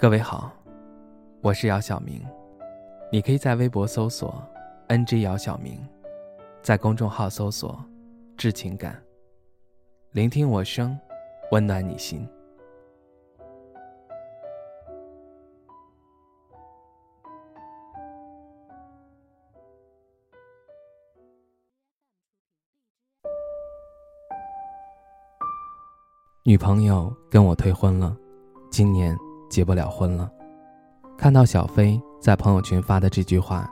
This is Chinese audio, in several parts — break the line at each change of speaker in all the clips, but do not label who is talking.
各位好，我是姚晓明，你可以在微博搜索 “ng 姚晓明”，在公众号搜索“致情感”，聆听我声，温暖你心。女朋友跟我退婚了，今年结不了婚了。看到小飞在朋友圈发的这句话，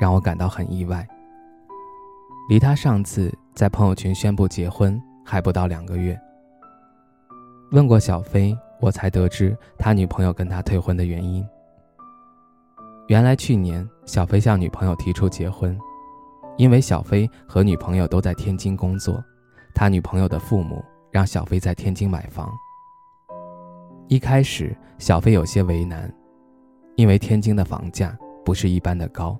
让我感到很意外。离他上次在朋友圈宣布结婚还不到两个月。问过小飞，我才得知他女朋友跟他退婚的原因。原来去年小飞向女朋友提出结婚，因为小飞和女朋友都在天津工作，他女朋友的父母。让小飞在天津买房。一开始，小飞有些为难，因为天津的房价不是一般的高。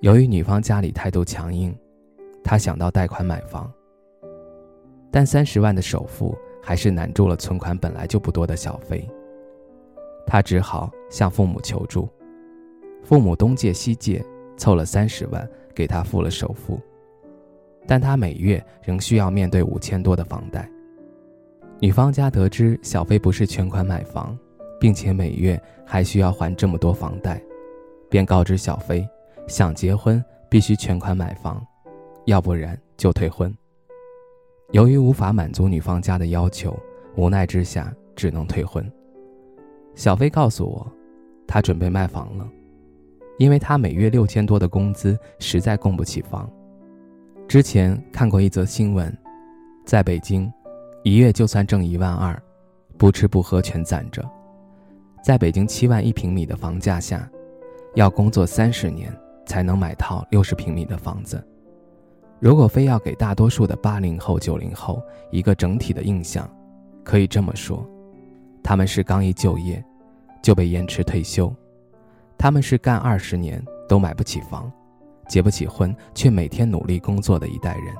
由于女方家里态度强硬，他想到贷款买房，但三十万的首付还是难住了存款本来就不多的小飞。他只好向父母求助，父母东借西借，凑了三十万给他付了首付。但他每月仍需要面对五千多的房贷。女方家得知小飞不是全款买房，并且每月还需要还这么多房贷，便告知小飞，想结婚必须全款买房，要不然就退婚。由于无法满足女方家的要求，无奈之下只能退婚。小飞告诉我，他准备卖房了，因为他每月六千多的工资实在供不起房。之前看过一则新闻，在北京，一月就算挣一万二，不吃不喝全攒着，在北京七万一平米的房价下，要工作三十年才能买套六十平米的房子。如果非要给大多数的八零后、九零后一个整体的印象，可以这么说：他们是刚一就业就被延迟退休，他们是干二十年都买不起房。结不起婚，却每天努力工作的一代人。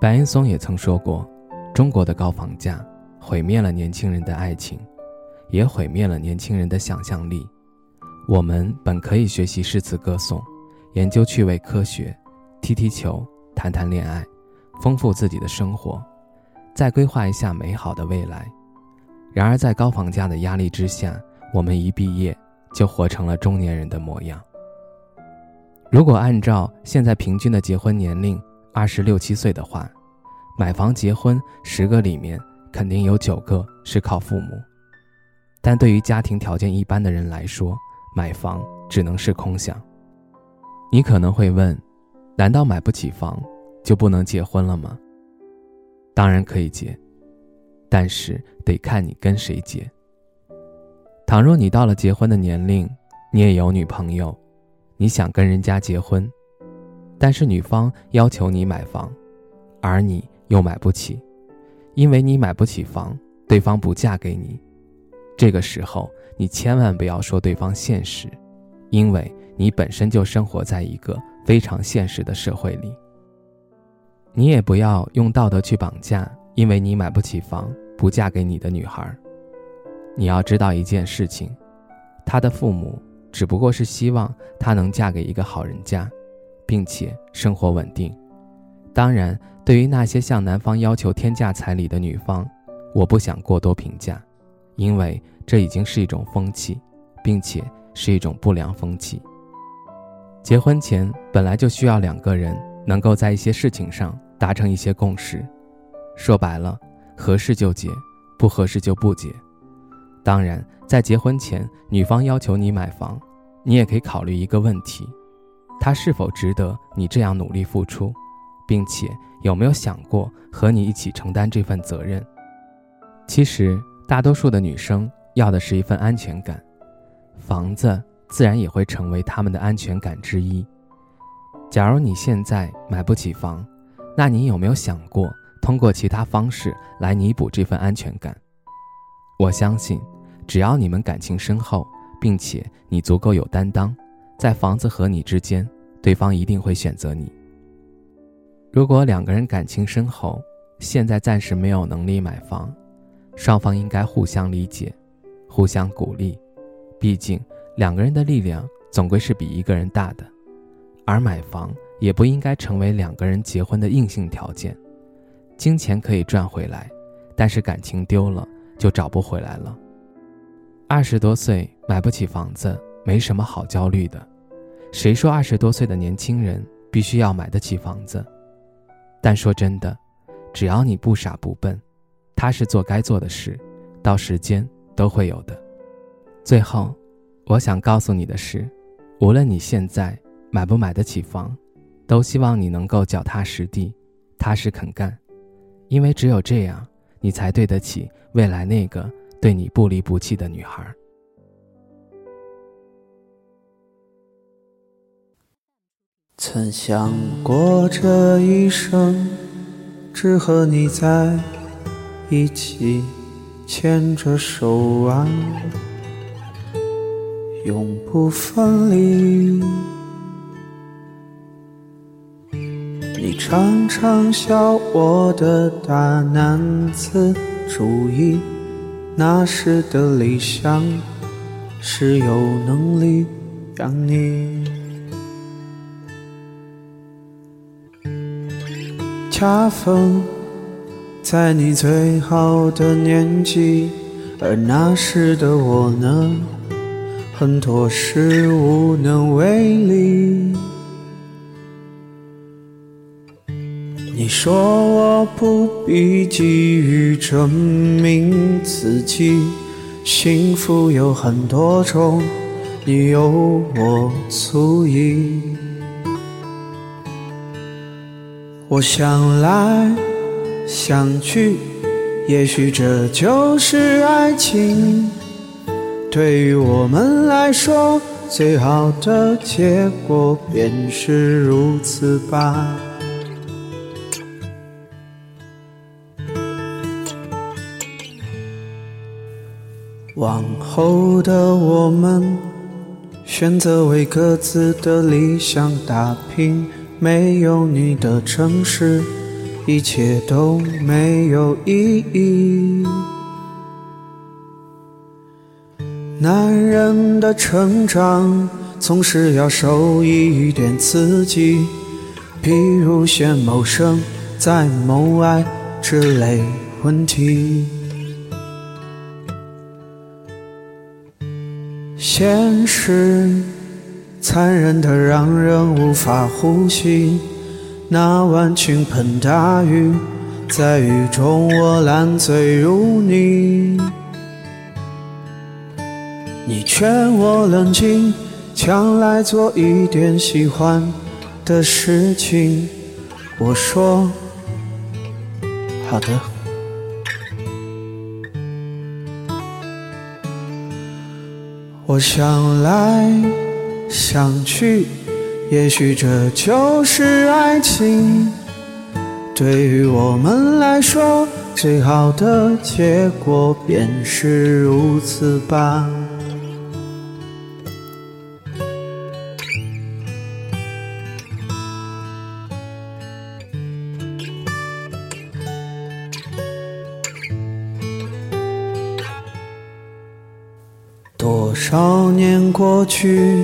白岩松也曾说过：“中国的高房价毁灭了年轻人的爱情，也毁灭了年轻人的想象力。我们本可以学习诗词歌颂，研究趣味科学，踢踢球，谈谈恋爱，丰富自己的生活，再规划一下美好的未来。然而，在高房价的压力之下，我们一毕业就活成了中年人的模样。”如果按照现在平均的结婚年龄二十六七岁的话，买房结婚十个里面肯定有九个是靠父母。但对于家庭条件一般的人来说，买房只能是空想。你可能会问：难道买不起房就不能结婚了吗？当然可以结，但是得看你跟谁结。倘若你到了结婚的年龄，你也有女朋友。你想跟人家结婚，但是女方要求你买房，而你又买不起，因为你买不起房，对方不嫁给你。这个时候，你千万不要说对方现实，因为你本身就生活在一个非常现实的社会里。你也不要用道德去绑架，因为你买不起房不嫁给你的女孩。你要知道一件事情，她的父母。只不过是希望她能嫁给一个好人家，并且生活稳定。当然，对于那些向男方要求天价彩礼的女方，我不想过多评价，因为这已经是一种风气，并且是一种不良风气。结婚前本来就需要两个人能够在一些事情上达成一些共识，说白了，合适就结，不合适就不结。当然，在结婚前，女方要求你买房，你也可以考虑一个问题：她是否值得你这样努力付出，并且有没有想过和你一起承担这份责任？其实，大多数的女生要的是一份安全感，房子自然也会成为他们的安全感之一。假如你现在买不起房，那你有没有想过通过其他方式来弥补这份安全感？我相信，只要你们感情深厚，并且你足够有担当，在房子和你之间，对方一定会选择你。如果两个人感情深厚，现在暂时没有能力买房，双方应该互相理解，互相鼓励。毕竟两个人的力量总归是比一个人大的，而买房也不应该成为两个人结婚的硬性条件。金钱可以赚回来，但是感情丢了就找不回来了。二十多岁买不起房子，没什么好焦虑的。谁说二十多岁的年轻人必须要买得起房子？但说真的，只要你不傻不笨，踏实做该做的事，到时间都会有的。最后，我想告诉你的是，无论你现在买不买得起房，都希望你能够脚踏实地，踏实肯干。因为只有这样，你才对得起未来那个对你不离不弃的女孩。
曾想过这一生，只和你在一起，牵着手腕，永不分离。你常常笑我的大男子主义，那时的理想是有能力养你。恰逢在你最好的年纪，而那时的我呢，很多事无能为力。你说我不必急于证明自己，幸福有很多种，你有我足矣。我想来想去，也许这就是爱情。对于我们来说，最好的结果便是如此吧。往后的我们，选择为各自的理想打拼。没有你的城市，一切都没有意义。男人的成长，总是要受一点刺激，譬如先谋生，再谋爱之类问题。现实残忍的让人无法呼吸。那晚倾盆大雨，在雨中我烂醉如泥。你劝我冷静，将来做一点喜欢的事情。我说好的。我想来想去，也许这就是爱情。对于我们来说，最好的结果便是如此吧。多少年过去，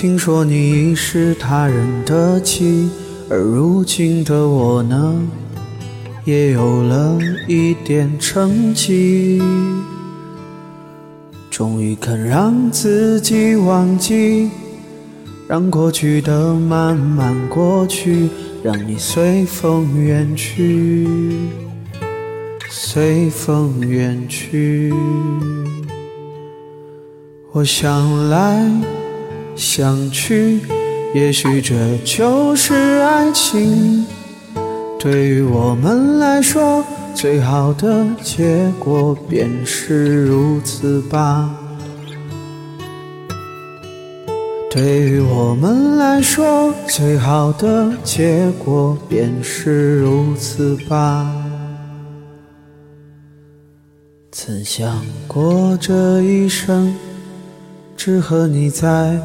听说你已是他人的妻，而如今的我呢，也有了一点成绩，终于肯让自己忘记，让过去的慢慢过去，让你随风远去，随风远去。我想来想去，也许这就是爱情。对于我们来说，最好的结果便是如此吧。对于我们来说，最好的结果便是如此吧。曾想过这一生。只和你在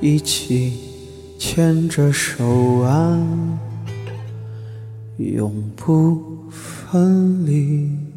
一起，牵着手啊，永不分离。